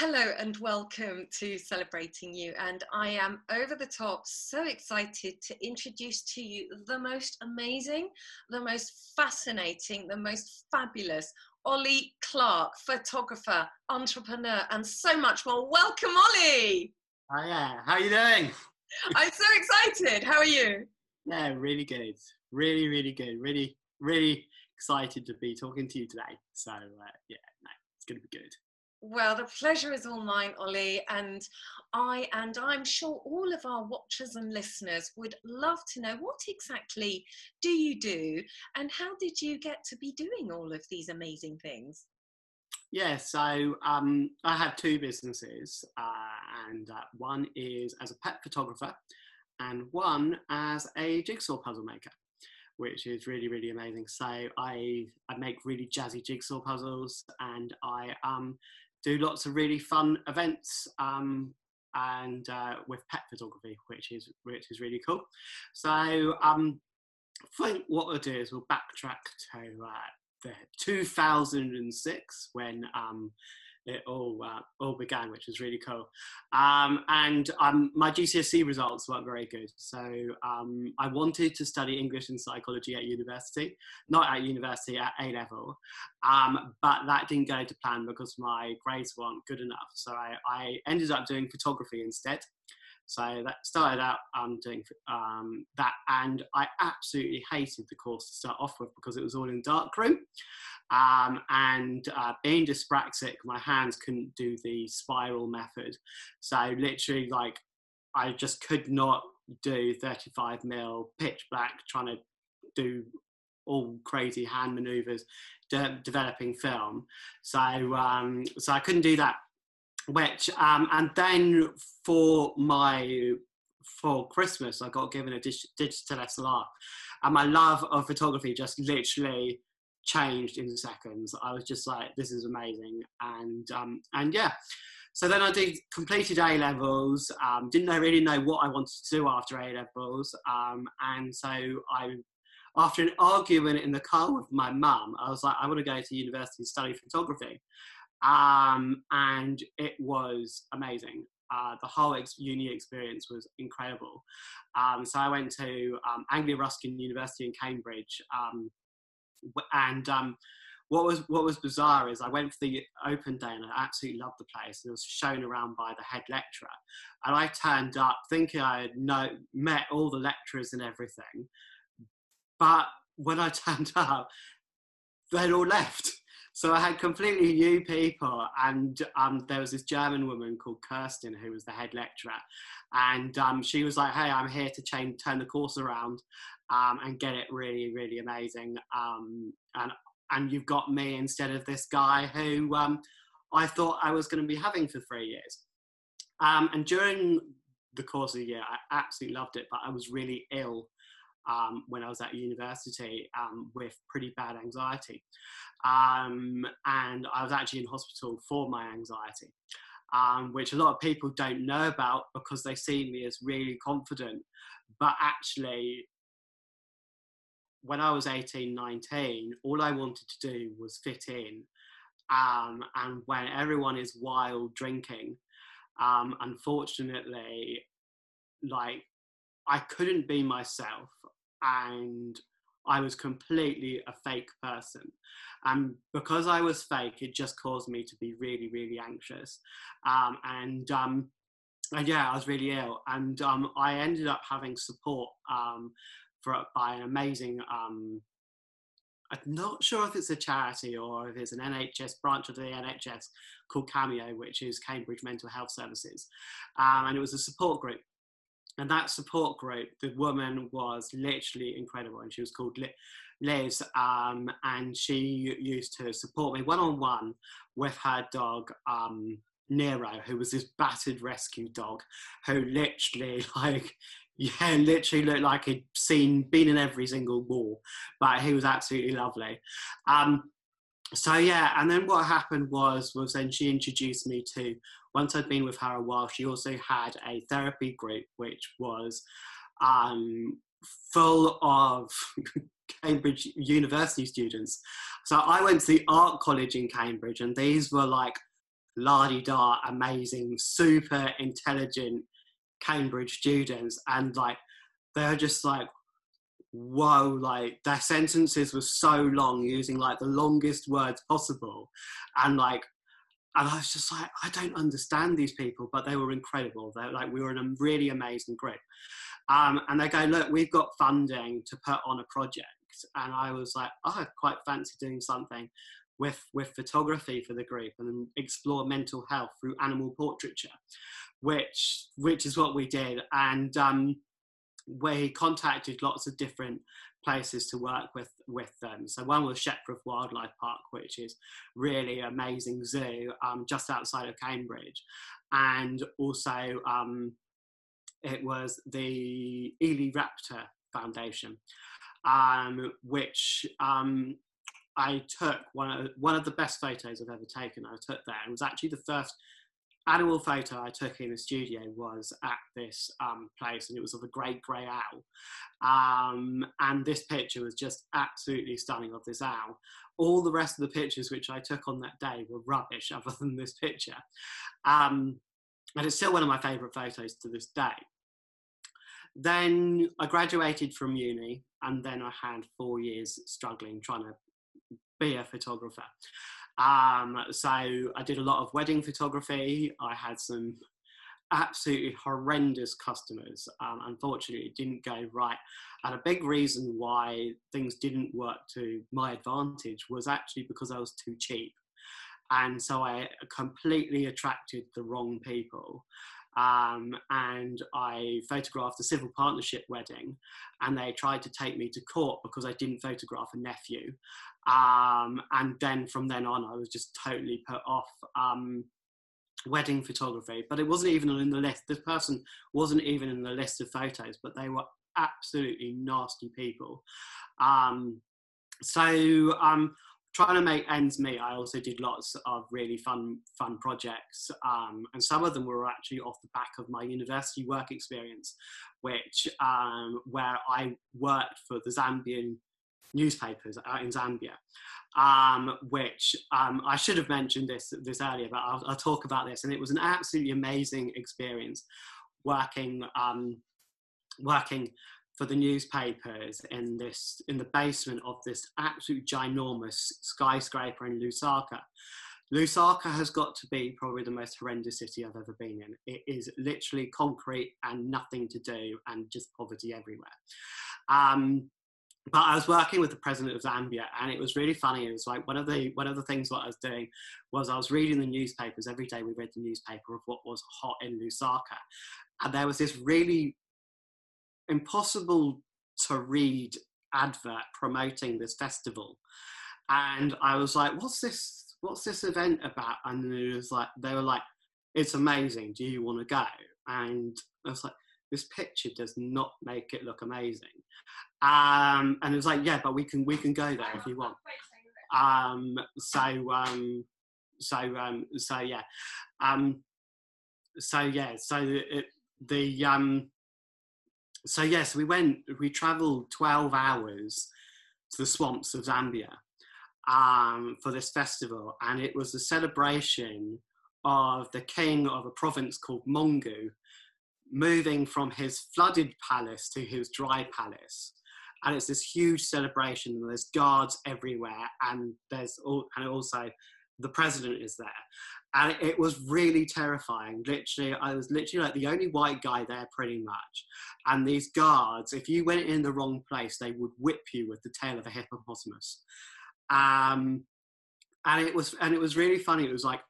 Hello and welcome to Celebrating You. And I am over the top so excited to introduce to you the most amazing, the most fascinating, the most fabulous Ollie Clark, photographer, entrepreneur, and so much more. Welcome, Ollie. Hiya, how are you doing? I'm so excited. How are you? Yeah, really good. Really, really good. Really, really excited to be talking to you today. So, uh, yeah, no, it's going to be good. Well, the pleasure is all mine, Ollie, and I and I'm sure all of our watchers and listeners would love to know what exactly do you do and how did you get to be doing all of these amazing things? Yeah, so um, I have two businesses, uh, and uh, one is as a pet photographer, and one as a jigsaw puzzle maker, which is really really amazing. So I I make really jazzy jigsaw puzzles, and I um do lots of really fun events um, and uh, with pet photography, which is which is really cool. So um, I think what we'll do is we'll backtrack to uh, the 2006 when um, it all uh, all began, which was really cool. Um, and um, my GCSE results weren't very good, so um, I wanted to study English and psychology at university, not at university at A level, um, but that didn't go to plan because my grades weren't good enough. So I, I ended up doing photography instead. So that started out um, doing um, that, and I absolutely hated the course to start off with because it was all in dark darkroom. Um, and uh, being dyspraxic, my hands couldn't do the spiral method. So literally, like, I just could not do 35 mil pitch black, trying to do all crazy hand maneuvers, de- developing film. So, um, so I couldn't do that. Which, um, and then for my for Christmas, I got given a dig- digital SLR, and my love of photography just literally changed in seconds. I was just like, this is amazing, and um, and yeah. So then I did completed A levels. Um, didn't know, really know what I wanted to do after A levels, um, and so I, after an argument in the car with my mum, I was like, I want to go to university and study photography, um, and it was amazing. Uh, the whole ex- uni experience was incredible. Um, so I went to um, Anglia Ruskin University in Cambridge, um, and um, what was what was bizarre is I went for the open day and I absolutely loved the place and was shown around by the head lecturer. And I turned up thinking I had know, met all the lecturers and everything, but when I turned up, they'd all left. So I had completely new people, and um, there was this German woman called Kirsten who was the head lecturer, and um, she was like, "Hey, I'm here to change, turn the course around, um, and get it really, really amazing." Um, and and you've got me instead of this guy who um, I thought I was going to be having for three years. Um, and during the course of the year, I absolutely loved it, but I was really ill um, when I was at university um, with pretty bad anxiety. Um, and I was actually in hospital for my anxiety, um, which a lot of people don't know about because they see me as really confident. But actually, when I was 18, 19, all I wanted to do was fit in. Um, and when everyone is wild drinking, um, unfortunately, like I couldn't be myself and I was completely a fake person. And because I was fake, it just caused me to be really, really anxious. Um, and, um, and yeah, I was really ill. And um, I ended up having support um, for, by an amazing, um, I'm not sure if it's a charity or if it's an NHS branch of the NHS called Cameo, which is Cambridge Mental Health Services. Um, and it was a support group and that support group, the woman was literally incredible, and she was called Liz, um, and she used to support me one on one with her dog. Um, Nero, who was this battered rescue dog, who literally like yeah, literally looked like he'd seen been in every single war, but he was absolutely lovely. Um, so yeah, and then what happened was was then she introduced me to once I'd been with her a while, she also had a therapy group which was um, full of Cambridge University students. So I went to the art college in Cambridge, and these were like la-di-da amazing super intelligent cambridge students and like they're just like whoa like their sentences were so long using like the longest words possible and like and I was just like, I don't understand these people, but they were incredible. They're like, we were in a really amazing group. Um, and they go, look, we've got funding to put on a project. And I was like, oh, I quite fancy doing something with, with photography for the group and explore mental health through animal portraiture, which, which is what we did. And um, we contacted lots of different places to work with with them. So one was Shepreth Wildlife Park, which is really amazing zoo um, just outside of Cambridge, and also um, it was the Ely Raptor Foundation, um, which um, I took one of, one of the best photos I've ever taken. I took there. It was actually the first animal photo I took in the studio was at this um, place, and it was of a great grey owl. Um, and this picture was just absolutely stunning of this owl. All the rest of the pictures which I took on that day were rubbish, other than this picture. Um, and it's still one of my favourite photos to this day. Then I graduated from uni, and then I had four years struggling trying to be a photographer. Um, so I did a lot of wedding photography. I had some absolutely horrendous customers. Um, unfortunately, it didn't go right. And a big reason why things didn't work to my advantage was actually because I was too cheap. And so I completely attracted the wrong people. Um, and I photographed a civil partnership wedding, and they tried to take me to court because I didn't photograph a nephew. Um, and then from then on, I was just totally put off um, wedding photography. But it wasn't even in the list. This person wasn't even in the list of photos, but they were absolutely nasty people. Um, so um, trying to make ends meet, I also did lots of really fun fun projects, um, and some of them were actually off the back of my university work experience, which um, where I worked for the Zambian newspapers out in Zambia, um, which um, I should have mentioned this this earlier, but I'll, I'll, talk about this. And it was an absolutely amazing experience working um, working for the newspapers in this in the basement of this absolute ginormous skyscraper in Lusaka. Lusaka has got to be probably the most horrendous city I've ever been in. It is literally concrete and nothing to do and just poverty everywhere. Um, but I was working with the president of Zambia, and it was really funny. It was like one of the one of the things what I was doing was I was reading the newspapers every day. We read the newspaper of what was hot in Lusaka, and there was this really impossible to read advert promoting this festival, and I was like, "What's this? What's this event about?" And it was like they were like, "It's amazing. Do you want to go?" And I was like, "This picture does not make it look amazing." Um, and it was like, yeah, but we can we can go there if you want. Um, so um, so um, so yeah, um, so yeah, so it, the um, so yes, we went. We travelled twelve hours to the swamps of Zambia um, for this festival, and it was a celebration of the king of a province called Mongu moving from his flooded palace to his dry palace and it's this huge celebration. And there's guards everywhere, and there's all, and also the president is there, and it was really terrifying. Literally, I was literally like the only white guy there, pretty much. And these guards, if you went in the wrong place, they would whip you with the tail of a hippopotamus. Um, and it was and it was really funny. It was like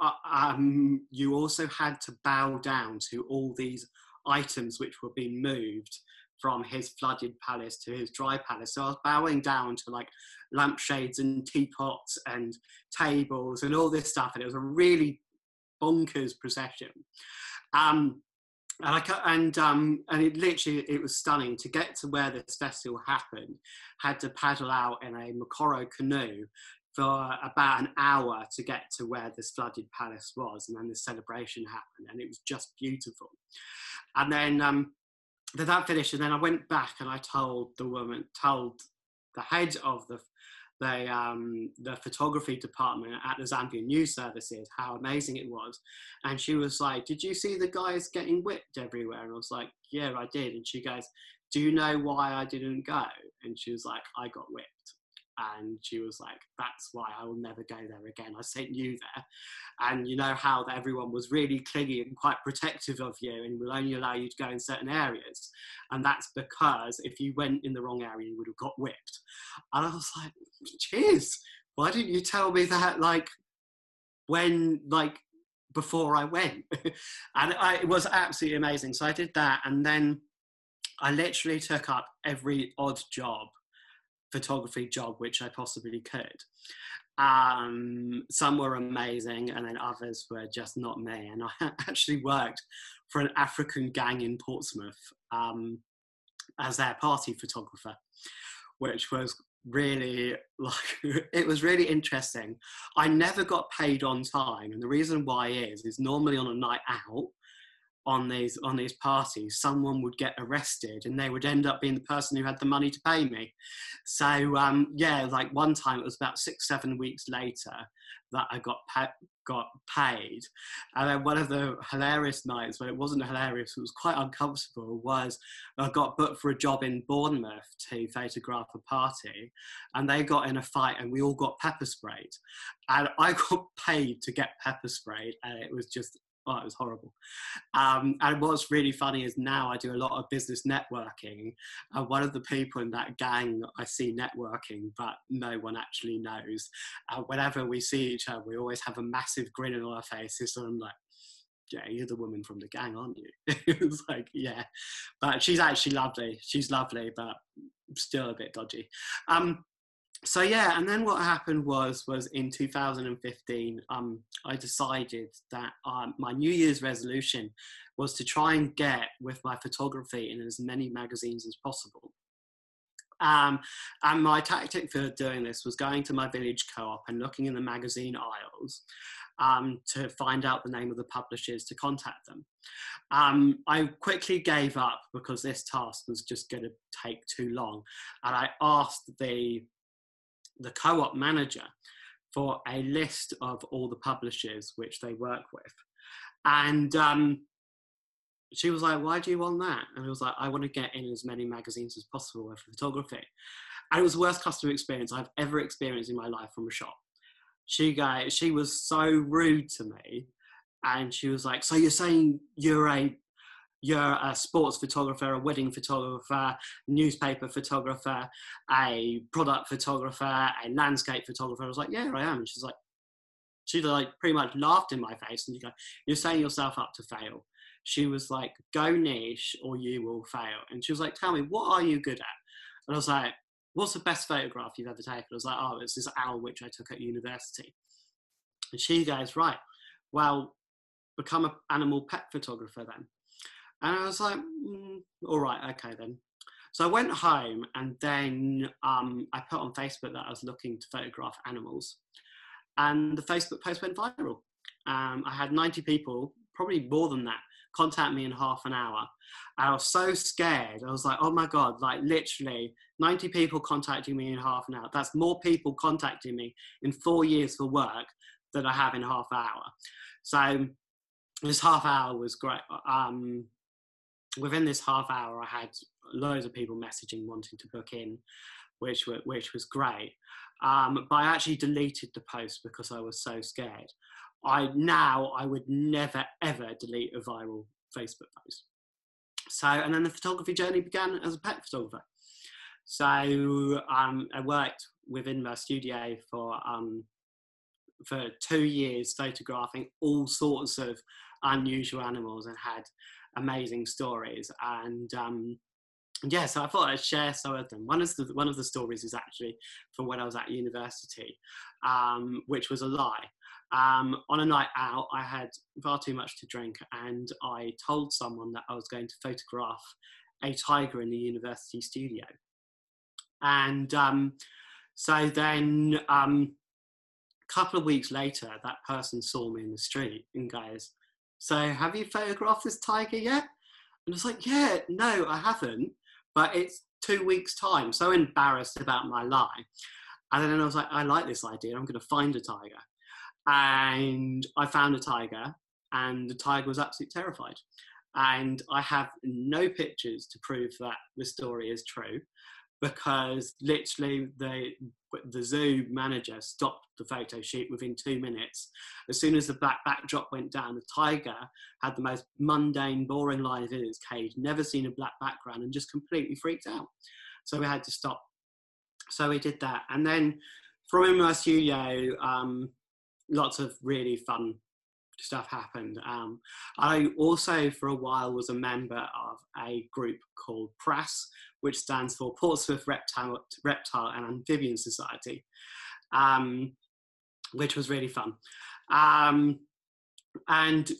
uh, um, you also had to bow down to all these items which were being moved from his flooded palace to his dry palace. So I was bowing down to like lampshades and teapots and tables and all this stuff, and it was a really bonkers procession. Um, and I and um, and it literally it was stunning to get to where this festival happened. Had to paddle out in a Mokoro canoe for about an hour to get to where this flooded palace was, and then the celebration happened, and it was just beautiful. And then um, then that finished, and then I went back and I told the woman, told the head of the the um, the photography department at the Zambian News Services how amazing it was, and she was like, "Did you see the guys getting whipped everywhere?" And I was like, "Yeah, I did." And she goes, "Do you know why I didn't go?" And she was like, "I got whipped." And she was like that's why i will never go there again. I sent you there. And you know how everyone was really clingy and quite protective of you and will only allow you to go in certain areas. And that's because if you went in the wrong area you would have got whipped. And i was like cheers why didn't you tell me that like when like before i went? And I, it was absolutely amazing. So i did that and then i literally took up every odd job photography job which I possibly could. Um, some were amazing, and then others were just not me. And I actually worked for an African gang in Portsmouth um, as their party photographer, which was really like it was really interesting. I never got paid on time, and the reason why is is normally on a night out on these on these parties, someone would get arrested, and they would end up being the person who had the money to pay me. So um, yeah, like one time it was about six seven weeks later that I got pa- got paid, and then one of the hilarious nights when it wasn't hilarious, it was quite uncomfortable. Was I got booked for a job in Bournemouth to photograph a party, and they got in a fight, and we all got pepper sprayed, and I got paid to get pepper sprayed, and it was just oh, it was horrible. Um, and what's really funny is now I do a lot of business networking, and one of the people in that gang I see networking, but no one actually knows. Uh, whenever we see each other, we always have a massive grin on our faces, and I'm like, yeah, you're the woman from the gang, aren't you? it was like, yeah. But she's actually lovely. She's lovely, but still a bit dodgy. Um, so yeah and then what happened was was in 2015 um, i decided that um, my new year's resolution was to try and get with my photography in as many magazines as possible um, and my tactic for doing this was going to my village co-op and looking in the magazine aisles um, to find out the name of the publishers to contact them. Um, I quickly gave up because this task was just going to take too long, and I asked the the co-op manager for a list of all the publishers which they work with. And um, she was like, why do you want that? And I was like, I want to get in as many magazines as possible with photography. And it was the worst customer experience I've ever experienced in my life from a shop. She guy, she was so rude to me. And she was like, so you're saying you're a you're a sports photographer, a wedding photographer, newspaper photographer, a product photographer, a landscape photographer. I was like, yeah, I am. And she's like, she like pretty much laughed in my face and you go, you're setting yourself up to fail. She was like, go niche or you will fail. And she was like, tell me, what are you good at? And I was like, what's the best photograph you've ever taken? I was like, oh, it's this owl which I took at university. And she goes, right, well, become an animal pet photographer then. And I was like, mm, all right, okay then. So I went home and then um, I put on Facebook that I was looking to photograph animals. And the Facebook post went viral. Um, I had 90 people, probably more than that, contact me in half an hour. I was so scared. I was like, oh my God, like literally 90 people contacting me in half an hour. That's more people contacting me in four years for work than I have in half an hour. So this half hour was great. Um, within this half hour, I had loads of people messaging wanting to book in, which were, which was great. Um, but I actually deleted the post because I was so scared. I now I would never ever delete a viral Facebook post. So and then the photography journey began as a pet photographer. So um, I worked within my studio for um, for two years, photographing all sorts of unusual animals, and had amazing stories. And um, yeah, so I thought I'd share some of them. One of the one of the stories is actually from when I was at university, um, which was a lie. Um, on a night out, I had far too much to drink, and I told someone that I was going to photograph a tiger in the university studio. And um, so then, a um, couple of weeks later, that person saw me in the street and goes, so have you photographed this tiger yet? And I was like, yeah, no, I haven't, but it's two weeks' time. So embarrassed about my lie. And then I was like, I like this idea. I'm going to find a tiger. And I found a tiger, and the tiger was absolutely terrified. And I have no pictures to prove that the story is true because literally the the zoo manager stopped the photo shoot within two minutes. As soon as the black backdrop went down, the tiger had the most mundane, boring life in its cage, never seen a black background, and just completely freaked out. So we had to stop. So we did that, and then from in my studio, um, lots of really fun stuff happened. Um, I also, for a while, was a member of a group called PRAS, which stands for Portsmouth Reptile, Reptile and Amphibian Society, um, which was really fun. Um, and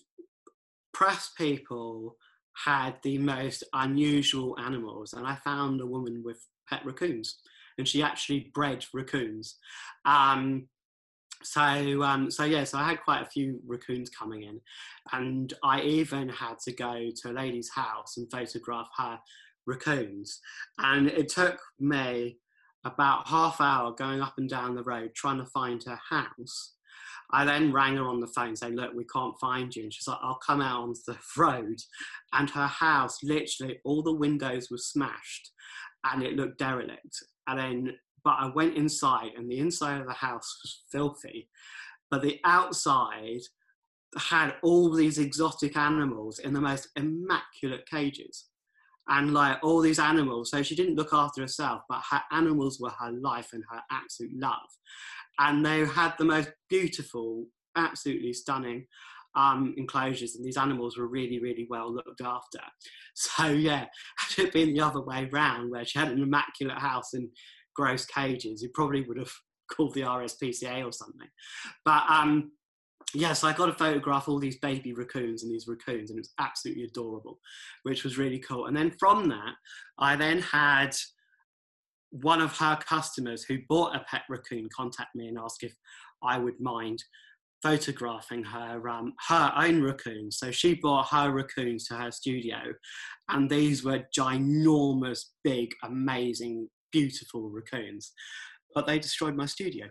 PRAS people had the most unusual animals, and I found a woman with pet raccoons, and she actually bred raccoons. Um, so um, so yeah, so I had quite a few raccoons coming in, and I even had to go to a lady's house and photograph her raccoons, and it took me about half hour going up and down the road trying to find her house. I then rang her on the phone saying, Look, we can't find you. And she's like, I'll come out onto the road. And her house, literally, all the windows were smashed and it looked derelict. And then but I went inside, and the inside of the house was filthy, but the outside had all these exotic animals in the most immaculate cages. And like all these animals, so she didn't look after herself, but her animals were her life and her absolute love. And they had the most beautiful, absolutely stunning um, enclosures, and these animals were really, really well looked after. So yeah, had it been the other way round, where she had an immaculate house and gross cages, he probably would have called the RSPCA or something. But um, yes, I got to photograph all these baby raccoons and these raccoons, and it was absolutely adorable, which was really cool. And then from that, I then had one of her customers who bought a pet raccoon contact me and ask if I would mind photographing her um, her own raccoons. So she brought her raccoons to her studio, and these were ginormous, big, amazing beautiful raccoons, but they destroyed my studio.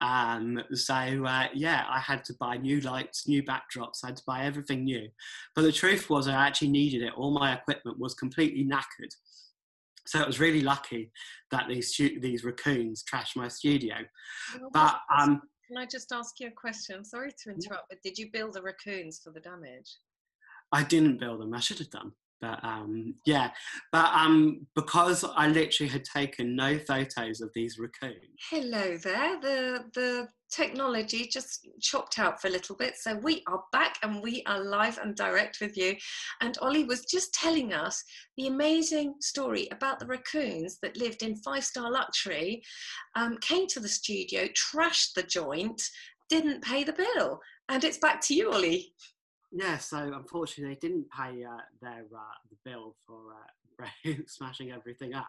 Um, so uh, yeah, I had to buy new lights, new backdrops. I had to buy everything new. But the truth was, I actually needed it. All my equipment was completely knackered. So it was really lucky that these these raccoons trashed my studio. Well, but um, can I just ask you a question? Sorry to interrupt, but did you build the raccoons for the damage? I didn't build them. I should have done. But um, yeah, but um, because I literally had taken no photos of these raccoons. Hello there. The the technology just chopped out for a little bit, so we are back and we are live and direct with you. And Ollie was just telling us the amazing story about the raccoons that lived in five star luxury, um, came to the studio, trashed the joint, didn't pay the bill, and it's back to you, Ollie yeah, so unfortunately they didn't pay uh, their uh, the bill for uh, smashing everything up.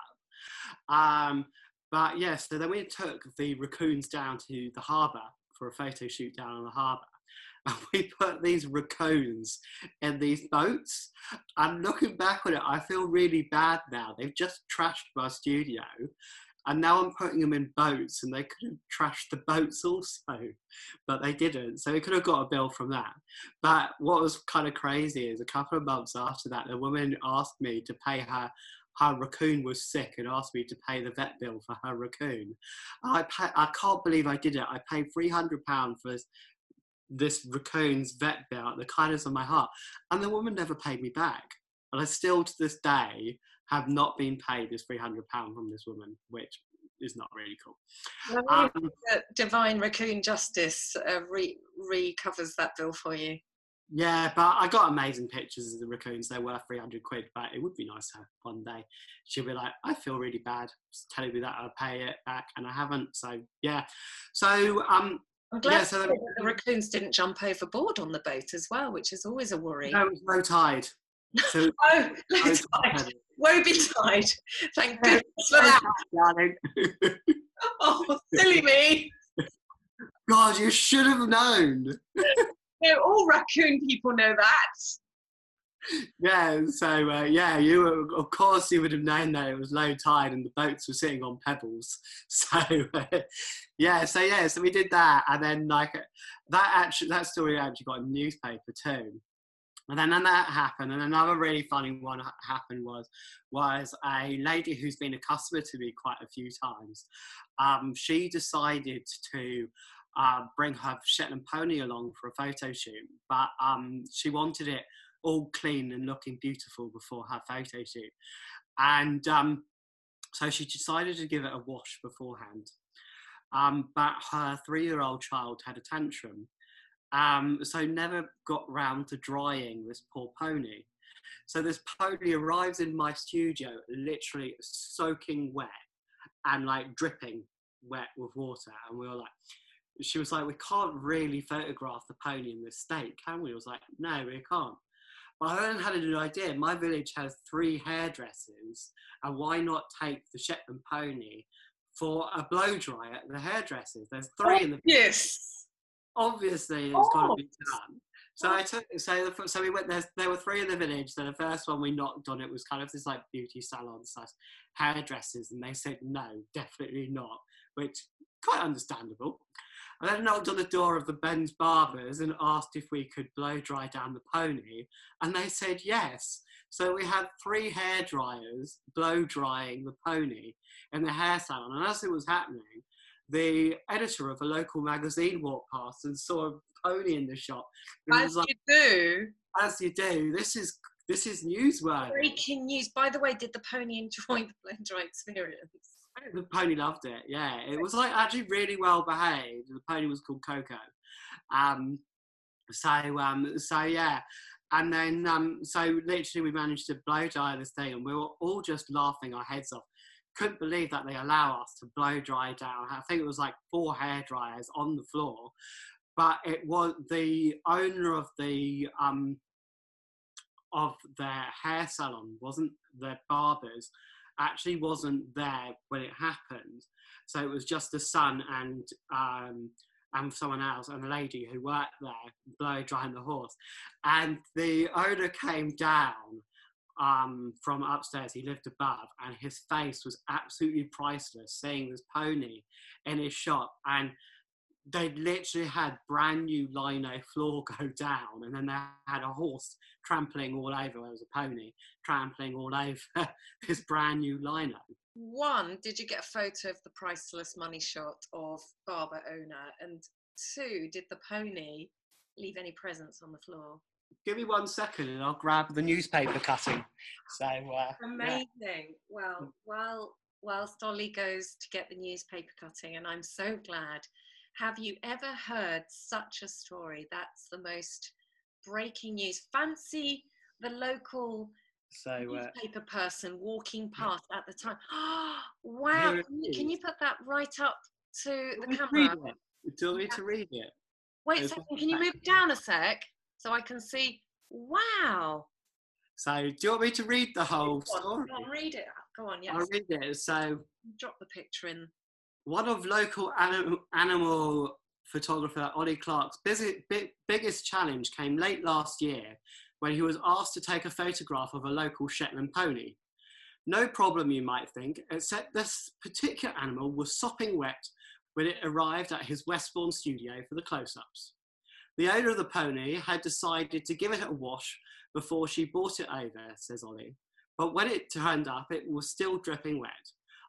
Um, but yeah, so then we took the raccoons down to the harbour for a photo shoot down on the harbour. And we put these raccoons in these boats. And looking back on it, I feel really bad now. They've just trashed my studio and now I'm putting them in boats, and they could have trashed the boats also, but they didn't. So we could have got a bill from that. But what was kind of crazy is a couple of months after that, the woman asked me to pay her. Her raccoon was sick and asked me to pay the vet bill for her raccoon. I pay, I can't believe I did it. I paid three hundred pound for this, this raccoon's vet bill the kindness of my heart, and the woman never paid me back. And I still to this day have not been paid this £300 from this woman, which is not really cool. Well, um, Divine Raccoon Justice uh, re- recovers that bill for you. Yeah, but I got amazing pictures of the raccoons. They're worth 300 quid, but it would be nice to one day. She'll be like, I feel really bad telling me that I'll pay it back, and I haven't. So, yeah. So, um, I'm glad yeah, so the, the raccoons didn't jump overboard on the boat as well, which is always a worry. No, it was low tide. So, oh, low tide. Woe betide. Thank goodness for that. Darling. oh, silly me. God, you should have known. no, all raccoon people know that. yeah, so uh, yeah, you were, of course you would have known that it was low tide and the boats were sitting on pebbles. So uh, yeah, so yeah, so we did that, and then like that actually that story actually got a newspaper too. And then, then that happened, and another really funny one happened was was a lady who's been a customer to me quite a few times. Um, she decided to uh, bring her Shetland pony along for a photo shoot, but um, she wanted it all clean and looking beautiful before her photo shoot. And um, so she decided to give it a wash beforehand. Um, but her three year old child had a tantrum, um, so never got round to drying this poor pony. So this pony arrives in my studio literally soaking wet and like dripping wet with water. And we were like, she was like, we can't really photograph the pony in this state, can we? I was like, no, we can't. But I then had an idea. My village has three hairdressers, and why not take the Shetland pony for a blow dry at the hairdressers? There's three in the yes. Obviously, it's got to be done. So I took so the, so we went there. There were three in the village. So the first one we knocked on it was kind of this like beauty salon slash hairdressers, and they said no, definitely not, which quite understandable. I then knocked on the door of the Ben's Barbers and asked if we could blow dry down the pony, and they said yes. So we had three hair dryers blow drying the pony in the hair salon, and as it was happening, the editor of a local magazine walked past and saw a pony in the shop. As like, you do. As you do. This is this is newsworthy. Breaking news. By the way, did the pony enjoy the dry experience? The pony loved it. Yeah, it was like actually really well behaved. The pony was called Coco. Um, so um, so yeah, and then um, so literally we managed to blow dry this thing, and we were all just laughing our heads off. Couldn't believe that they allow us to blow dry down. I think it was like four hair dryers on the floor, but it was the owner of the um, of their hair salon wasn't the barbers actually wasn't there when it happened. So it was just the son and um, and someone else and a lady who worked there blow drying the horse. And the owner came down um, from upstairs. He lived above, and his face was absolutely priceless. Seeing this pony in his shop, and they literally had brand new lino floor go down, and then they had a horse trampling all over. There was a pony trampling all over this brand new lino. One, did you get a photo of the priceless money shot of barber owner? And two, did the pony leave any presents on the floor? Give me one second and I'll grab the newspaper cutting. So uh, amazing. Yeah. Well, while whilst Ollie goes to get the newspaper cutting, and I'm so glad have you ever heard such a story? That's the most breaking news. Fancy the local so uh, newspaper person walking past yeah. at the time. wow! Can you, can you, put that right up to the camera? Do you want me to read it? Wait a second. Can you move down a sec so I can see? Wow. So, do you want me to read the whole go on, story? Go on, read it. Go on, yes. I'll read it. So, drop the picture in one of local anim- animal photographer Ollie Clark's busy, big, biggest challenge came late last year when he was asked to take a photograph of a local Shetland pony. No problem, you might think, except this particular animal was sopping wet when it arrived at his Westbourne studio for the close ups. The owner of the pony had decided to give it a wash before she brought it over, says Ollie, but when it turned up, it was still dripping wet.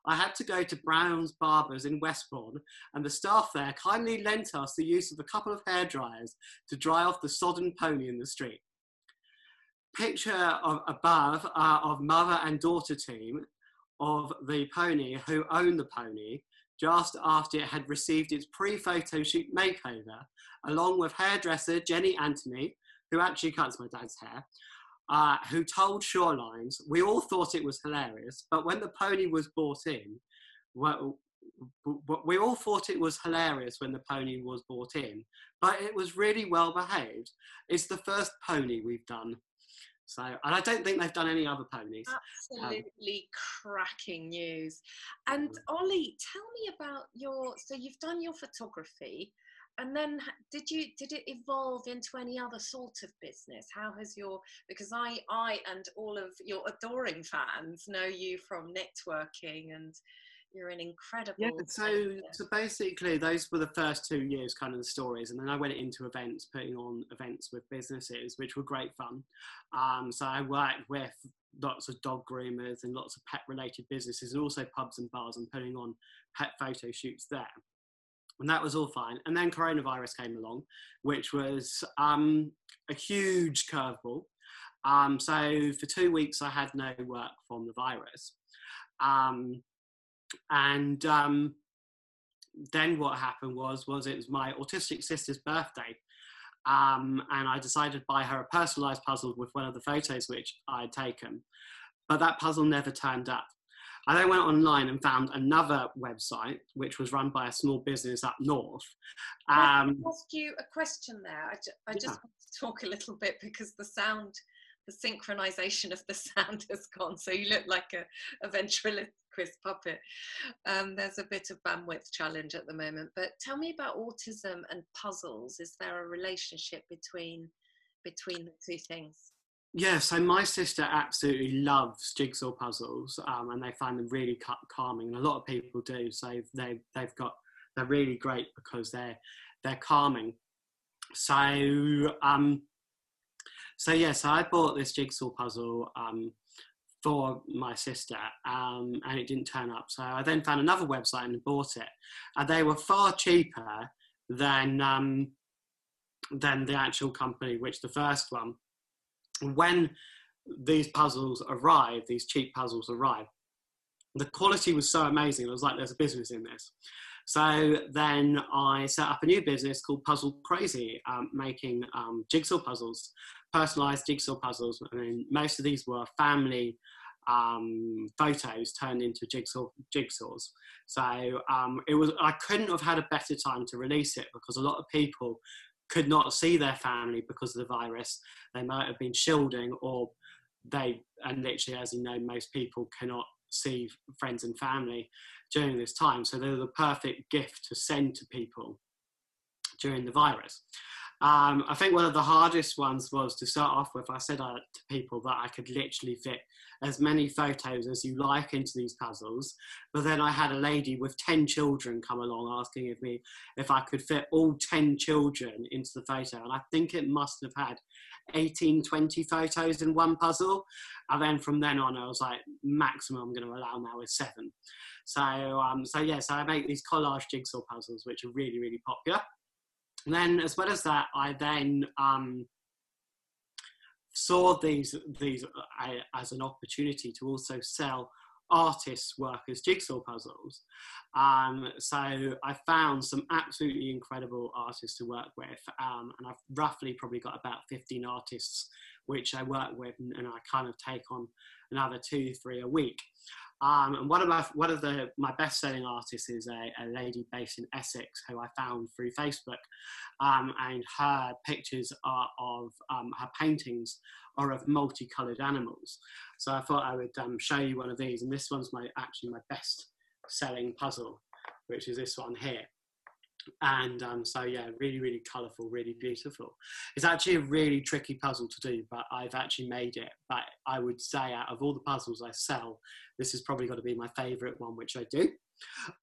I had to go to Brown's Barbers in Westbourne, and the staff there kindly lent us the use of a couple of hair dryers to dry off the sodden pony in the street. Picture of, above uh, of mother and daughter team of the pony who owned the pony just after it had received its pre-photo shoot makeover, along with hairdresser Jenny Anthony, who actually cuts my dad's hair, uh, who told Shorelines, we all thought it was hilarious, but when the pony was brought in, well, we all thought it was hilarious when the pony was brought in, but it was really well behaved. It's the first pony we've done. So, and I don't think they've done any other ponies. Absolutely um, cracking news. And Ollie, tell me about your. So you've done your photography, and then did you did it evolve into any other sort of business how has your because i i and all of your adoring fans know you from networking and you're an incredible yeah so so basically those were the first two years kind of the stories and then i went into events putting on events with businesses which were great fun um, so i worked with lots of dog groomers and lots of pet related businesses and also pubs and bars and putting on pet photo shoots there and that was all fine. And then coronavirus came along, which was um, a huge curveball. Um, so for two weeks, I had no work from the virus. Um, and um, then what happened was, was it was my autistic sister's birthday. Um, and I decided to buy her a personalized puzzle with one of the photos which I had taken. But that puzzle never turned up. I then went online and found another website which was run by a small business up north. Um, I ask you a question there. I, ju- I just yeah. want to talk a little bit because the sound, the synchronization of the sound has gone. So you look like a, a ventriloquist puppet. Um, there's a bit of bandwidth challenge at the moment. But tell me about autism and puzzles. Is there a relationship between between the two things? Yeah, so my sister absolutely loves jigsaw puzzles, um, and they find them really calming, and a lot of people do. So they they've got they're really great because they're they're calming. So um, so yeah, so I bought this jigsaw puzzle um, for my sister, um, and it didn't turn up. So I then found another website and bought it, and they were far cheaper than um, than the actual company, which the first one when these puzzles arrived, these cheap puzzles arrived, the quality was so amazing. It was like there's a business in this. So then I set up a new business called Puzzle Crazy, um, making um, jigsaw puzzles, personalized jigsaw puzzles. I mean, most of these were family um, photos turned into jigsaw jigsaws. So um, it was I couldn't have had a better time to release it because a lot of people could not see their family because of the virus. They might have been shielding, or they, and literally, as you know, most people cannot see friends and family during this time. So they're the perfect gift to send to people during the virus. Um, I think one of the hardest ones was to start off with. I said uh, to people that I could literally fit as many photos as you like into these puzzles, but then I had a lady with 10 children come along asking if me if I could fit all 10 children into the photo, and I think it must have had 18, 20 photos in one puzzle. And then from then on, I was like, maximum I'm going to allow now is seven. So, um, so yeah, so I make these collage jigsaw puzzles, which are really, really popular. And then, as well as that, I then um, saw these these uh, as an opportunity to also sell artists' work as jigsaw puzzles. Um, so I found some absolutely incredible artists to work with, um, and I've roughly probably got about 15 artists which I work with, and, and I kind of take on another two, three a week. Um, and one of my one of the my best selling artists is a, a, lady based in Essex who I found through Facebook, um, and her pictures are of um, her paintings are of multicolored animals. So I thought I would um, show you one of these, and this one's my actually my best selling puzzle, which is this one here and um, so yeah really really colorful really beautiful it's actually a really tricky puzzle to do but i've actually made it but i would say out of all the puzzles i sell this is probably going to be my favorite one which i do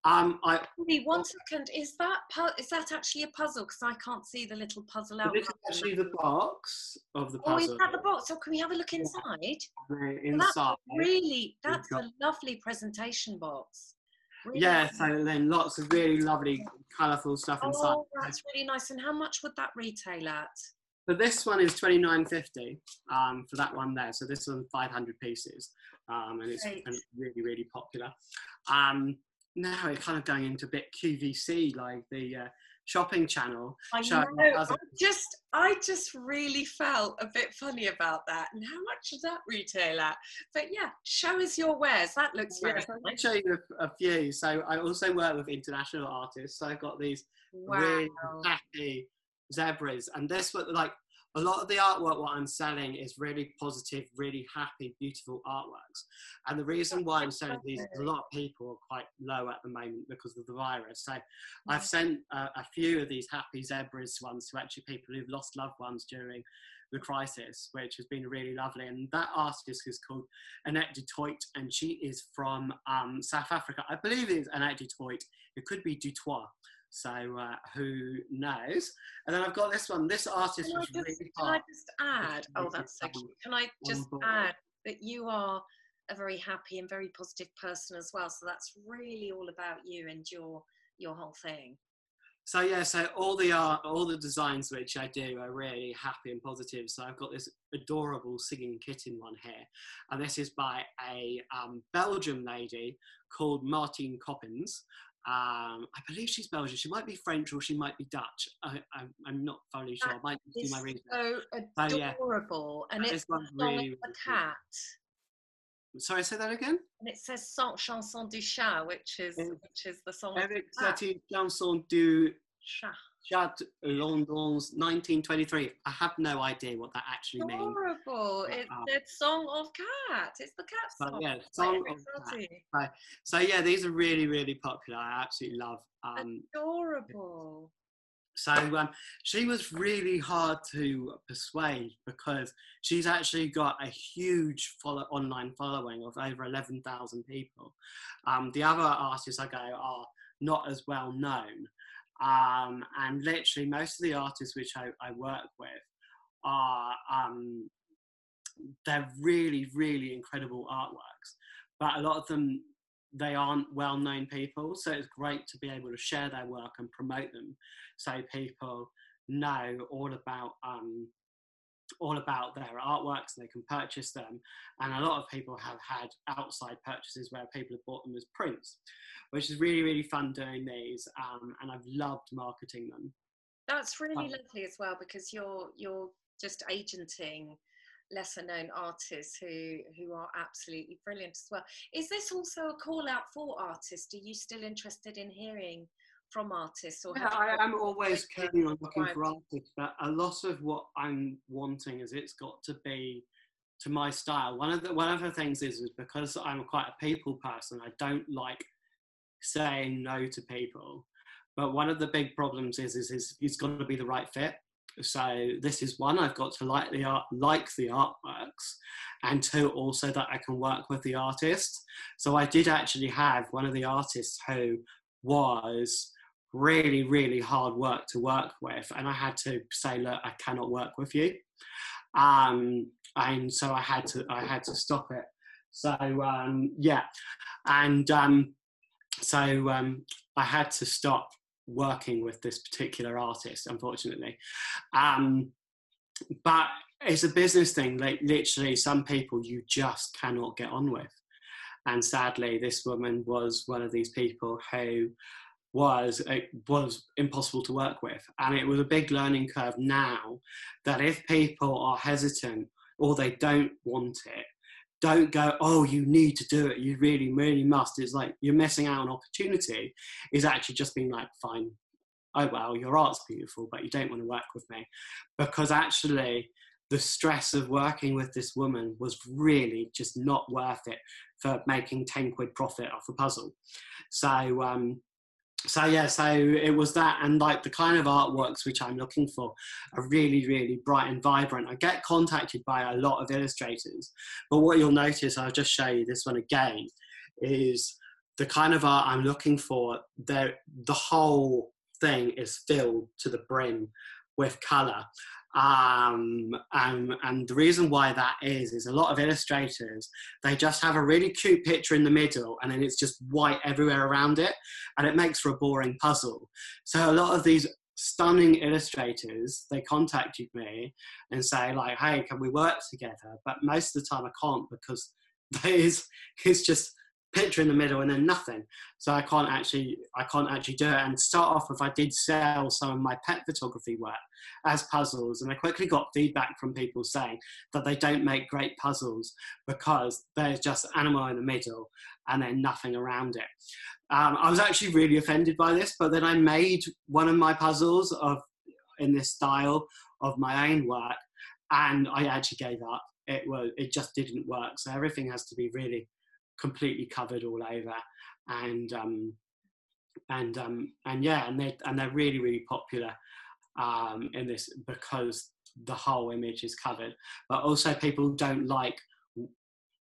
um, I, one second. Is that is that actually a puzzle? Because I can't see the little puzzle out. This is actually the box of the puzzle. Oh, is that the box? So can we have a look inside? Yeah. Inside. That's really, that's a lovely presentation box. Really yeah, so then lots of really lovely, colourful stuff inside. Oh, that's really nice. And how much would that retail at? So this one is twenty nine fifty um, for that one there. So this one five hundred pieces, um, and, it's, and, really really popular. Um, now it's kind of going into a bit QVC, like the uh, shopping channel. I know. I just, I just really felt a bit funny about that. And how much is that retail at? But yeah, show us your wares. That looks very yes. I'll show you a, a, few. So I also work with international artists. So I've got these wow. really happy zebras, and this was like a lot of the artwork what I'm selling is really positive, really happy, beautiful artworks. And the reason why I'm selling these, is a lot of people are quite low at the moment because of the virus. So I've sent uh, a few of these happy zebras ones to actually people who've lost loved ones during the crisis, which has been really lovely. And that artist is called Annette du Toit, and she is from um, South Africa. I believe it's Annette du Toit. It could be Dutoit. So uh, who knows? And then I've got this one. This artist can was just, really Can hard. I just add? Oh, that's so cute. Can I just add that you are a very happy and very positive person as well. So that's really all about you and your your whole thing. So yeah, so all the art, all the designs which I do are really happy and positive. So I've got this adorable singing kitten one here, and this is by a um, Belgian lady called Martine Coppens. Um, I believe she's Belgian. She might be French or she might be Dutch. I, I'm, I'm not fully sure. I might do my research. so Oh, yeah. adorable, and That it's is the song really, of the really cool. cat, Sorry, say that again. and it says "Sans chanson du chat," which is which is the song Avec cat. cette chanson du Chat. Chat London's 1923. I have no idea what that actually means. Adorable! But, It's uh, the song of cat. It's the cat song. yeah, song of cat. exotic. So yeah, these are really, really popular. I absolutely love. Um, Adorable. so um, she was really hard to persuade because she's actually got a huge follow- online following of over 11,000 people. Um, the other artists I go are not as well known. Um, and literally, most of the artists which I, I work with are um, they're really, really incredible artworks. But a lot of them they aren't well-known people, so it's great to be able to share their work and promote them, so people know all about um, all about their artworks and they can purchase them. And a lot of people have had outside purchases where people have bought them as prints, which is really, really fun doing these. Um, and I've loved marketing them. That's really Um, lovely as well because you're you're just agenting lesser known artists who who are absolutely brilliant as well. Is this also a call out for artists? Are you still interested in hearing from artists or Yeah, I am always keen on looking for artists, but a lot of what I'm wanting is it's got to be to my style. One of the one of the things is, is because I'm quite a people person, I don't like saying no to people. But one of the big problems is is, is it's got to be the right fit. So this is one I've got to like the art, like the artworks, and two also that I can work with the artist. So I did actually have one of the artists who was really really hard work to work with, and I had to say, look, I cannot work with you, um, and so I had to I had to stop it. So um, yeah, and um, so um, I had to stop working with this particular artist, unfortunately. Um, but it's a business thing. Like literally, some people you just cannot get on with, and sadly, this woman was one of these people who was it was impossible to work with, and it was a big learning curve. Now that if people are hesitant or they don't want it, don't go, oh, you need to do it. You really, really must. It's like you're missing out on opportunity. Is actually just being like, fine, oh well, your art's beautiful, but you don't want to work with me, because actually the stress of working with this woman was really just not worth it for making 10 quid profit off a puzzle. So, um, so yeah, so it was that, and like the kind of artworks which I'm looking for are really, really bright and vibrant. I get contacted by a lot of illustrators, but what you'll notice, I'll just show you this one again, is the kind of art I'm looking for. The the whole thing is filled to the brim with color. Um, and, and the reason why that is, is a lot of illustrators, they just have a really cute picture in the middle and then it's just white everywhere around it. And it makes for a boring puzzle. So a lot of these stunning illustrators, they contacted me and say like, hey, can we work together? But most of the time I can't because there's, it's just picture in the middle and then nothing. So I can't actually I can't actually do it. And start off with, I did sell some of my pet photography work as puzzles, and I quickly got feedback from people saying that they don't make great puzzles because there's just animal in the middle and then nothing around it. Um, I was actually really offended by this, but then I made one of my puzzles of in this style of my own work, and I actually gave up. It was it just didn't work. So everything has to be really completely covered all over, and um, and um, and yeah, and they and they're really really popular um, in this because the whole image is covered. But also people don't like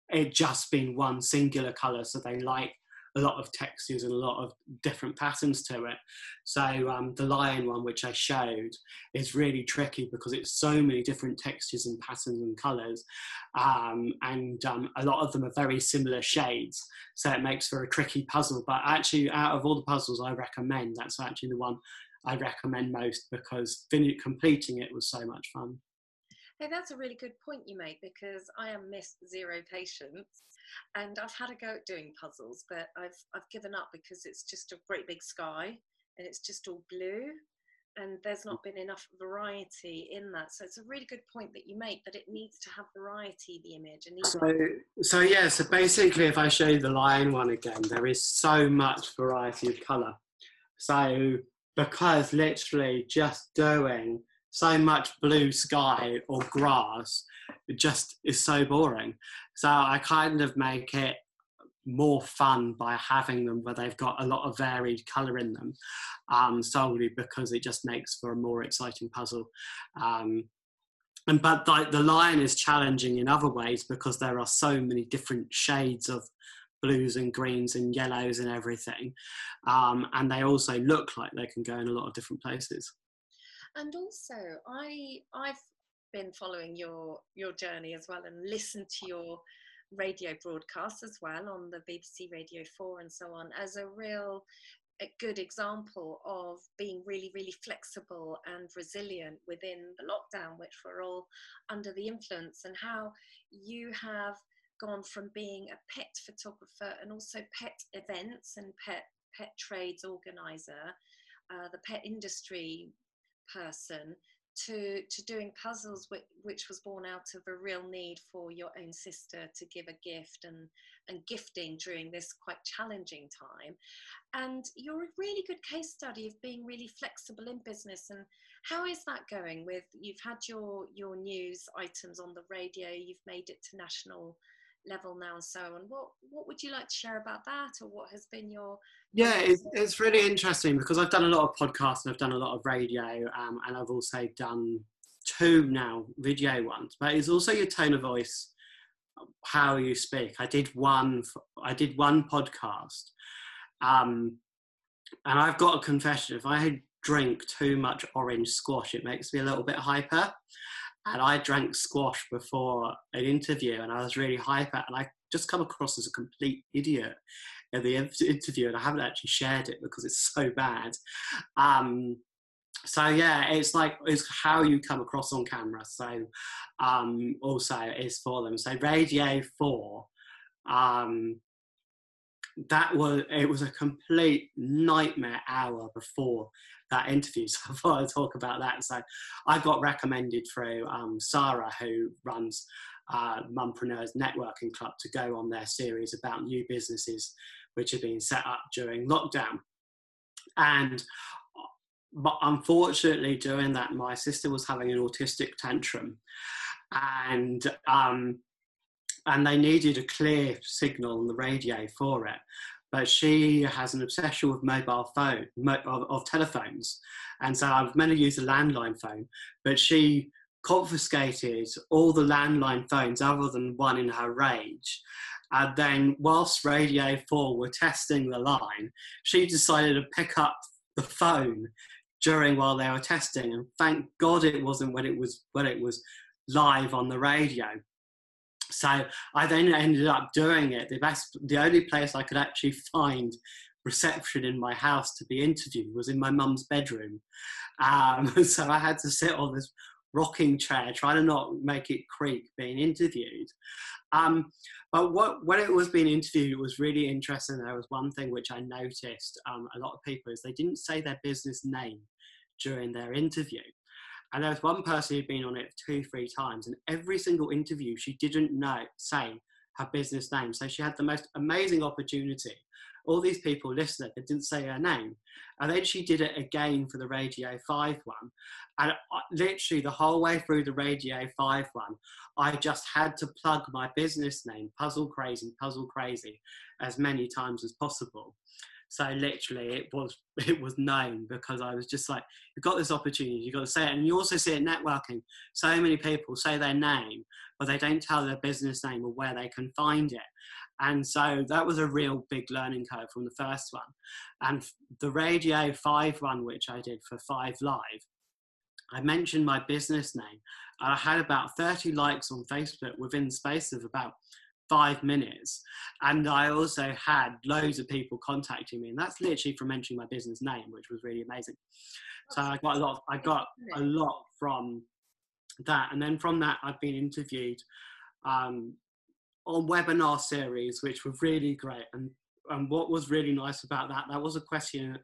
it just being one singular color, so they like a lot of textures and a lot of different patterns to it. So um, the lion one, which I showed, is really tricky because it's so many different textures and patterns and colours, um, and um, a lot of them are very similar shades. So it makes for a tricky puzzle. But actually, out of all the puzzles I recommend, that's actually the one I recommend most because completing it was so much fun. Hey, that's a really good point you make because I am Miss Zero Patience and I've had a go at doing puzzles, but I've I've given up because it's just a great big sky and it's just all blue and there's not been enough variety in that. So it's a really good point that you make that it needs to have variety, the image. And so, so yeah, so basically if I show you the lion one again, there is so much variety of colour. So because literally just doing so much blue sky or grass it just is so boring so i kind of make it more fun by having them where they've got a lot of varied color in them um, solely because it just makes for a more exciting puzzle um, and but the, the lion is challenging in other ways because there are so many different shades of blues and greens and yellows and everything. Um, and they also look like they can go in a lot of different places. And also, I I've been following your your journey as well and listened to your radio broadcasts as well on the BBC Radio 4 and so on as a real a good example of being really, really flexible and resilient within the lockdown, which we're all under the influence, and how you have gone from being a pet photographer and also pet events and pet pet trades organizer, uh, the pet industry person, to to doing puzzles, which, which was born out of a real need for your own sister to give a gift and and gifting during this quite challenging time. And you're a really good case study of being really flexible in business. And how is that going? With you've had your your news items on the radio, you've made it to national level now and so on. What what would you like to share about that, or what has been your? Yeah, it's, it's really interesting because I've done a lot of podcasts and I've done a lot of radio, um, and I've also done two now video ones. But it's also your tone of voice, how you speak. I did one. I did one podcast, um, and I've got a confession. If I drink too much orange squash, it makes me a little bit hyper and I drank squash before an interview, and I was really hyper, and I just come across as a complete idiot in the interview, and I haven't actually shared it because it's so bad. Um, so yeah, it's like it's how you come across on camera. So um, also is for them. So Radio Four, um, that was it was a complete nightmare hour before that interview. So I thought I'd talk about that. So I got recommended through um, Sarah, who runs uh, Mumpreneurs Networking Club, to go on their series about new businesses which have been set up during lockdown. And but unfortunately, during that, my sister was having an autistic tantrum, and um, and they needed a clear signal on the radio for it but she has an obsession with mobile phone of, of telephones, and so I was meant to use a landline phone, but she confiscated all the landline phones other than one in her rage. And then, whilst Radio 4 were testing the line, she decided to pick up the phone during while they were testing. And thank God it wasn't when it was when it was live on the radio so I then ended up doing it. The best, the only place I could actually find reception in my house to be interviewed was in my mum's bedroom. Um, so I had to sit on this rocking chair, trying to not make it creak being interviewed. Um, but what, when it was being interviewed, it was really interesting. There was one thing which I noticed um, a lot of people is they didn't say their business name during their interview. And there was one person who'd been on it two, three times, and every single interview she didn't know say her business name. So she had the most amazing opportunity all these people listened, they didn't say her name. And then she did it again for the Radio 5 one. And I, literally the whole way through the Radio 5 one, I just had to plug my business name, Puzzle Crazy, Puzzle Crazy, as many times as possible. So literally, it was it was known because I was just like, you've got this opportunity, you've got to say it, and you also see it networking. So many people say their name, but they don't tell their business name or where they can find it. And so that was a real big learning curve from the first one. And the Radio 5 one, which I did for 5 Live, I mentioned my business name. And I had about 30 likes on Facebook within the space of about five minutes. And I also had loads of people contacting me, and that's literally from mentioning my business name, which was really amazing. So I got a lot. I got a lot from that, and then from that, I've been interviewed um, on webinar series, which were really great. And and what was really nice about that, that was a question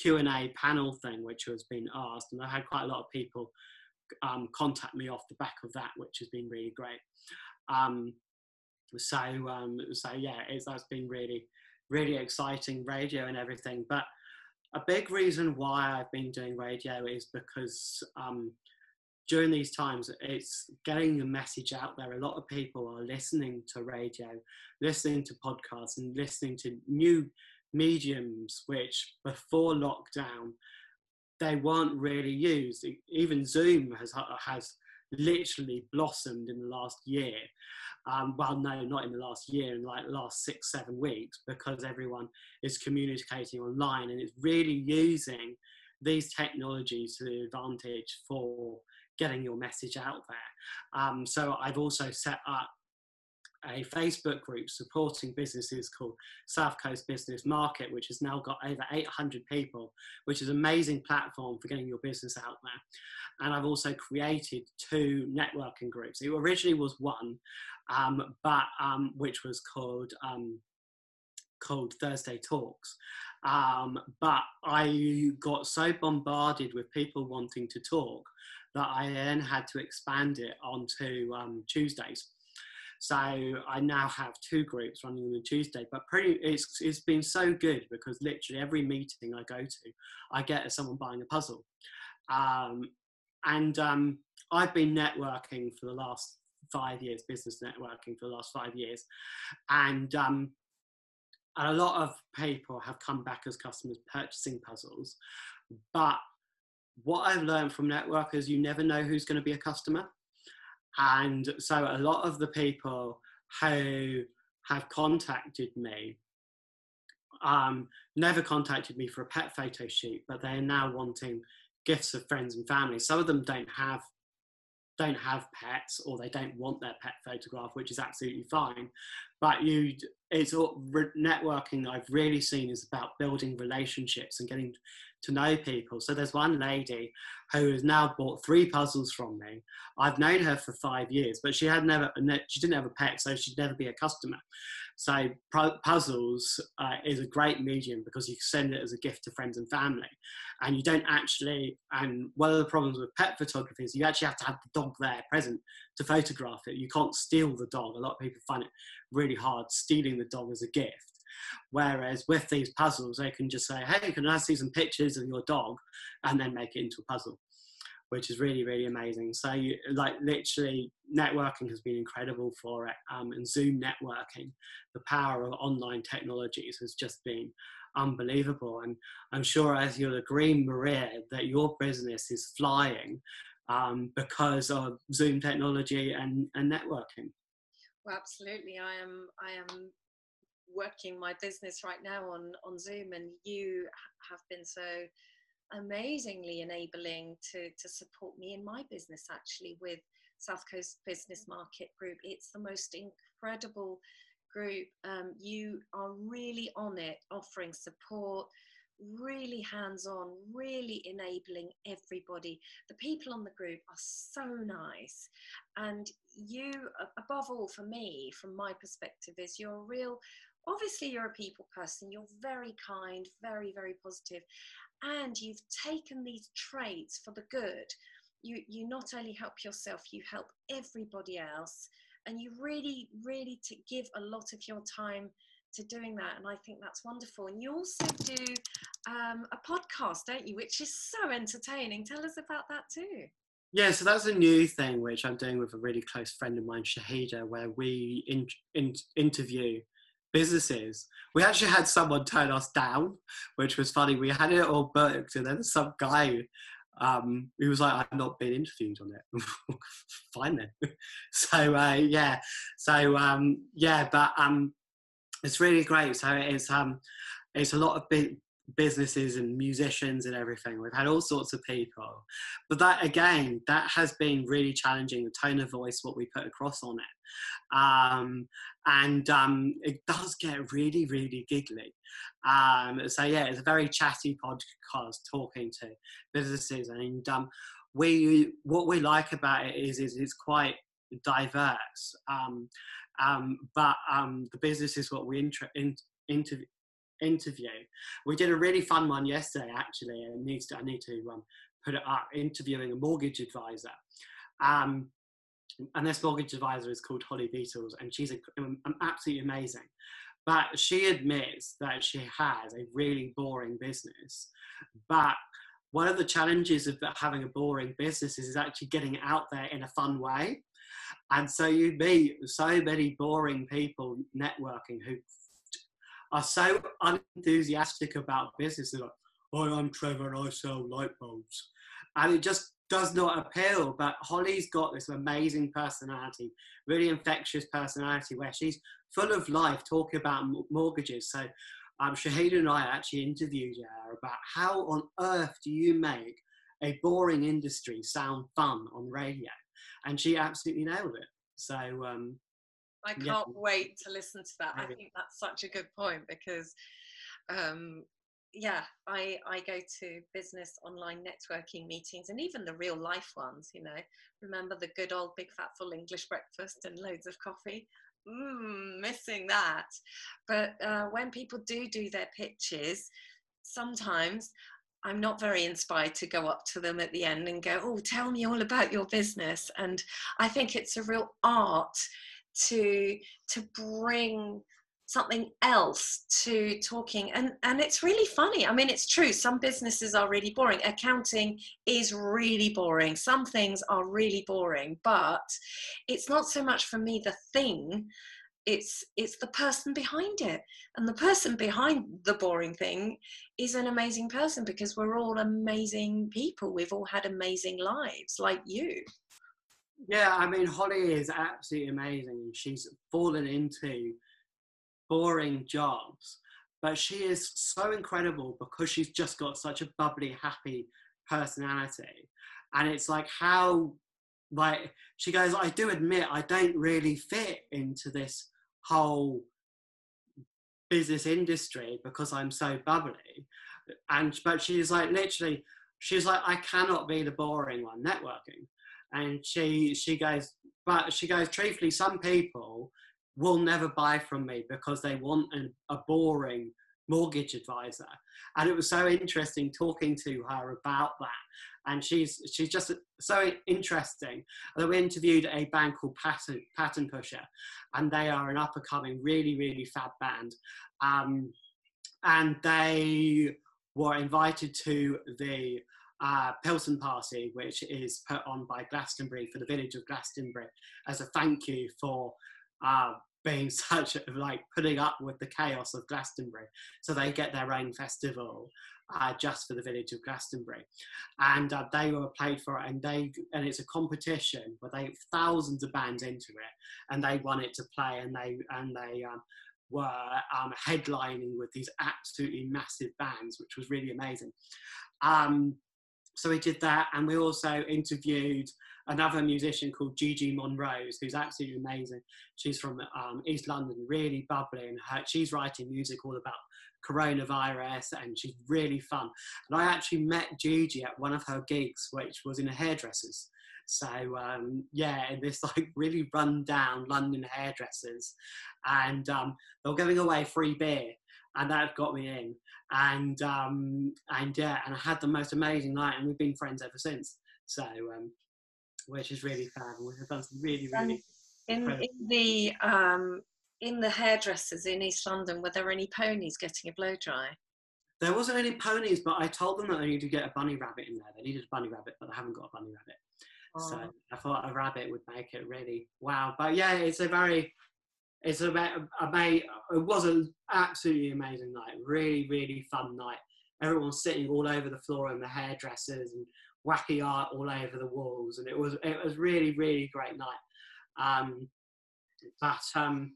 Q and A panel thing, which has been asked, and I had quite a lot of people um, contact me off the back of that, which has been really great. Um, so um, so yeah, it's that's been really really exciting radio and everything. But a big reason why I've been doing radio is because um, during these times, it's getting the message out there. A lot of people are listening to radio, listening to podcasts, and listening to new mediums, which before lockdown they weren't really used. Even Zoom has has literally blossomed in the last year. Um, well, no, not in the last year, in like last six, seven weeks, because everyone is communicating online and it's really using these technologies to the advantage for getting your message out there. Um, so I've also set up a Facebook group supporting businesses called South Coast Business Market, which has now got over 800 people, which is an amazing platform for getting your business out there. And I've also created two networking groups. It originally was one, um, but um, which was called um, called Thursday Talks. Um, but I got so bombarded with people wanting to talk that I then had to expand it onto um, Tuesdays. So I now have two groups running on Tuesday, but pretty it's it's been so good because literally every meeting I go to, I get someone buying a puzzle, um, and um, I've been networking for the last five years, business networking for the last five years, and um, and a lot of people have come back as customers purchasing puzzles, but what I've learned from networkers, you never know who's going to be a customer. And so a lot of the people who have contacted me um, never contacted me for a pet photo shoot, but they're now wanting gifts of friends and family. Some of them don't have don't have pets or they don't want their pet photograph, which is absolutely fine. But you, it's all networking I've really seen is about building relationships and getting to know people. So there's one lady who has now bought three puzzles from me. I've known her for five years, but she had never, she didn't have a pet, so she'd never be a customer. So puzzles uh, is a great medium because you send it as a gift to friends and family, and you don't actually. And one of the problems with pet photography is you actually have to have the dog there present to photograph it. You can't steal the dog. A lot of people find it really hard stealing the dog as a gift. Whereas with these puzzles, they can just say, hey, can I see some pictures of your dog? And then make it into a puzzle, which is really, really amazing. So, you, like, literally, networking has been incredible for it. Um, and Zoom networking, the power of online technologies has just been unbelievable. And I'm sure, as you'll agree, Maria, that your business is flying um, because of Zoom technology and, and networking. Well, absolutely. I am. I am working my business right now on on Zoom, and you have been so amazingly enabling to to support me in my business actually with South Coast Business Market Group. It's the most incredible group. Um, you are really on it, offering support, really hands on, really enabling everybody. The people on the group are so nice. And you, above all, for me, from my perspective, is you're a real obviously you're a people person you're very kind very very positive and you've taken these traits for the good you you not only help yourself you help everybody else and you really really to give a lot of your time to doing that. And I think that's wonderful. And you also do um, a podcast, don't you, which is so entertaining. Tell us about that too. Yeah, so that's a new thing which I'm doing with a really close friend of mine, Shahida, where we in, in, interview businesses. We actually had someone turn us down, which was funny. We had it all booked, and then some guy um, he was like, I've not been interviewed on it. Fine then. so uh, yeah, so um, yeah, but um, it's really great. So it's um, it's a lot of big businesses and musicians and everything. We've had all sorts of people, but that again, that has been really challenging. The tone of voice, what we put across on it, um, and um, it does get really, really giggly. Um, so yeah, it's a very chatty podcast talking to businesses, and um, we what we like about it is is it's quite diverse. Um, um, but the business is what we inter- in, interview interview. We did a really fun one yesterday, actually, and needs to, I need to um, put it up. Interviewing a mortgage advisor, um, and this mortgage advisor is called Holly Beatles, and she's a, um, um, absolutely amazing. But she admits that she has a really boring business. But one of the challenges of having a boring business is actually getting out there in a fun way. And so you meet so many boring people networking who are so unenthusiastic about business. They're like, oh, I'm Trevor and I sell light bulbs. And it just does not appeal. But Holly's got this amazing personality, really infectious personality, where she's full of life, talking about mortgages. So um, Shahida and I actually interviewed her about how on earth do you make a boring industry sound fun on radio? And she absolutely nailed it. So um, I can't yeah. wait to listen to that. I think that's such a good point because, um, yeah, I I go to business online networking meetings and even the real life ones. You know, remember the good old big fat full English breakfast and loads of coffee. Mm, missing that. But uh, when people do do their pitches, sometimes I'm not very inspired to go up to them at the end and go, Oh, tell me all about your business. And I think it's a real art to to bring something else to talking. And and it's really funny. I mean it's true. Some businesses are really boring. Accounting is really boring. Some things are really boring. But it's not so much for me the thing. It's it's the person behind it. And the person behind the boring thing is an amazing person because we're all amazing people. We've all had amazing lives like you yeah, I mean, Holly is absolutely amazing. She's fallen into boring jobs, but she is so incredible because she's just got such a bubbly, happy personality. And it's like how, like, she goes, I do admit I don't really fit into this whole business industry because I'm so bubbly. And, but she's like, literally, she's like, I cannot be the boring one networking and she she goes but she goes truthfully some people will never buy from me because they want an, a boring mortgage advisor. And it was so interesting talking to her about that. And she's she's just so interesting. And we interviewed a band called pattern pattern pusher and they are an up and coming really really fab band. Um, and they were invited to the uh, Party, which is put on by Glastonbury for the village of Glastonbury as a thank you for uh, being such like putting up with the chaos of Glastonbury. So they get their own festival uh, just for the village of Glastonbury, and uh, they were played for it, and they and it's a competition where they thousands of bands into it, and they it to play, and they and they. Um, were um, headlining with these absolutely massive bands, which was really amazing. Um, so we did that, and we also interviewed another musician called Gigi Monrose, who's absolutely amazing. She's from um, East London, really bubbly, and her, she's writing music all about coronavirus, and she's really fun. And I actually met Gigi at one of her gigs, which was in a hairdresser's. So um, yeah, in this like really run down London hairdressers, and um, they were giving away free beer, and that got me in and um, and yeah, and I had the most amazing night, and we've been friends ever since. So, um, which is really fun. We've done some really, really. In, in the um, in the hairdressers in East London, were there any ponies getting a blow dry? There wasn't any ponies, but I told them that they needed to get a bunny rabbit in there. They needed a bunny rabbit, but they haven't got a bunny rabbit. Oh. So I thought a rabbit would make it really wow. But yeah, it's a very, it's a, a, a it was an absolutely amazing night. Really, really fun night. Everyone's sitting all over the floor in the hairdressers and wacky art all over the walls, and it was it was really, really great night. Um, but um,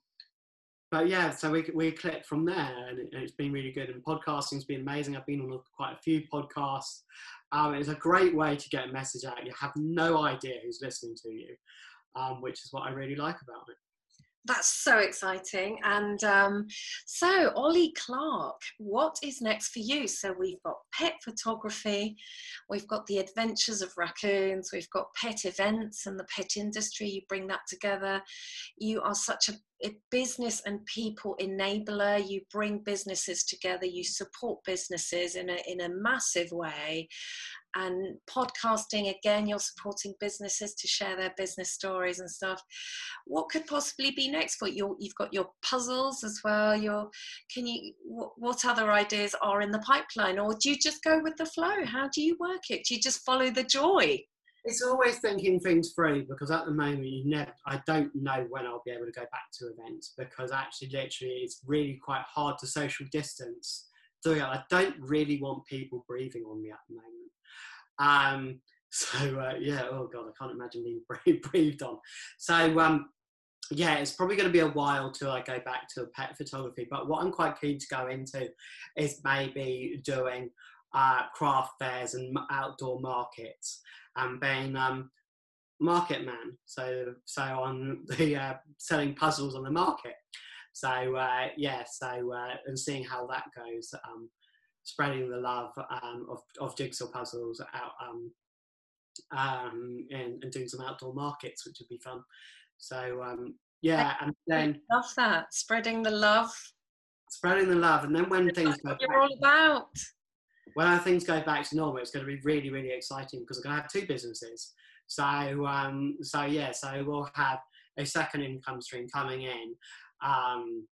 but yeah, so we we clicked from there, and, it, has been really good. And podcasting's been amazing. I've been on quite a few podcasts. Um, it's a great way to get a message out. You have no idea who's listening to you, um, which is what I really like about it. That's so exciting. And um, so, Ollie Clark, what is next for you? So, we've got pet photography, we've got the adventures of raccoons, we've got pet events and the pet industry. You bring that together. You are such a, a business and people enabler. You bring businesses together, you support businesses in a, in a massive way and podcasting again you're supporting businesses to share their business stories and stuff. What could possibly be next for you? You've got your puzzles as well your can you what, other ideas are in the pipeline? Or do you just go with the flow? How do you work it? Do you just follow the joy? It's always thinking things through because at the moment you never i don't know when i'll be able to go back to events because actually literally it's really quite hard to social distance so yeah, i don't really want people breathing on me at the moment um, so uh, yeah, oh god, I can't imagine being breathed on. So um, yeah, it's probably going to be a while till I go back to pet photography. But what I'm quite keen to go into is maybe doing uh, craft fairs and outdoor markets and being um, market man. So so on the uh, selling puzzles on the market. So uh, yeah, so uh, and seeing how that goes. Um, spreading the love um, of, of jigsaw puzzles out um, um, and, and, doing some outdoor markets, which would be fun. So um, yeah, and then I love that spreading the love, spreading the love, and then when That's things go you're all about. When things go back to normal, it's going to be really, really exciting because we're going to have two businesses. So, um, so yeah, so we'll have a second income stream coming in, um,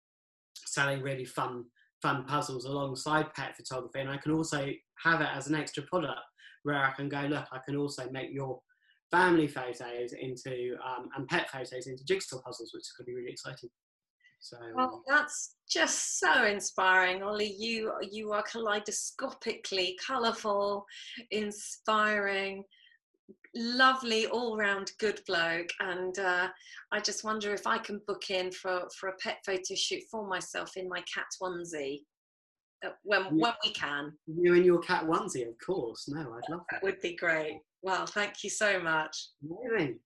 selling really fun fun puzzles alongside pet photography. And I can also have it as an extra product where I can go, look, I can also make your family photos into um, and pet photos into jigsaw puzzles, which to be really exciting. So well, that's just so inspiring, Ollie. You you are kaleidoscopically colourful, inspiring, lovely all-round good bloke and uh, i just wonder if i can book in for for a pet photo shoot for myself in my cat onesie uh, when when we can. You in your cat onesie of course. No i'd love that that. would be great. Well thank you so much. Amazing.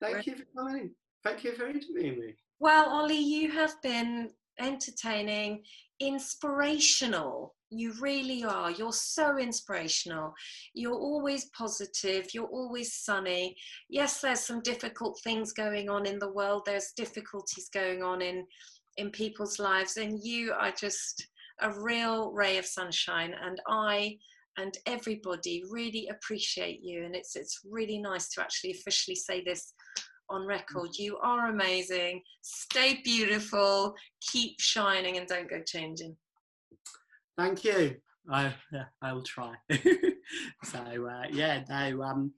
Thank you for coming. Thank you for interviewing me. Well ollie you have been entertaining inspirational you really are. You're so inspirational. You're always positive. You're always sunny. Yes, there's some difficult things going on in the world. There's difficulties going on in in people's lives, and you are just a real ray of sunshine. And I and everybody really appreciate you. And it's it's really nice to actually officially say this on record. Mm. You are amazing. Stay beautiful. Keep shining, and don't go changing. Thank you. I I will try. so uh, yeah, no. Um,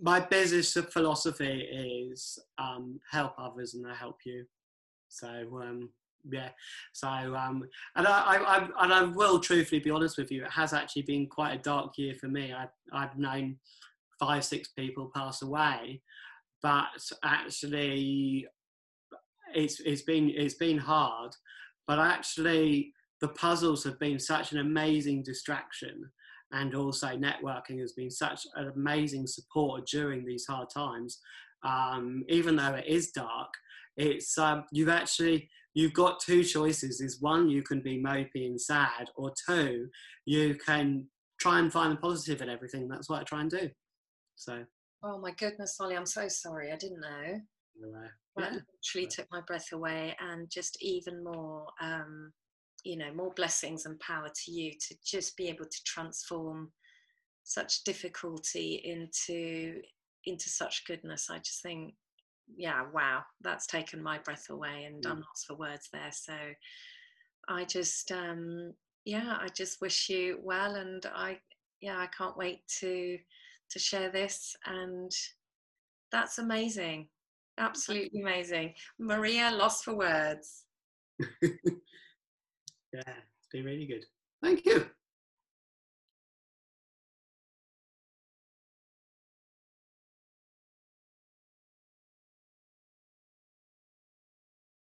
my business philosophy is um, help others and I help you. So um, yeah, so um, and I, I, I, and I will truthfully be honest with you. It has actually been quite a dark year for me. I, I've known five, six people pass away, but actually, it's it's been it's been hard. But actually, the puzzles have been such an amazing distraction and also networking has been such an amazing support during these hard times. Um, even though it is dark it's um, you've actually you've got two choices. Is one you can be mopey and sad or two you can try and find the positive in everything. That's what i try and do. So. Oh my goodness ollie i'm so sorry. I didn't know. Yeah. literally took my breath away and just even more um, you know more blessings and power to you to just be able to transform such difficulty into into such goodness i just think yeah, wow, that's taken my breath away, and I'm lost for words there. So I just, um, yeah, I just wish you well, and I, yeah, I can't wait to to share this, and that's amazing, absolutely amazing, Maria, lost for words. yeah, it's been really good. Thank you.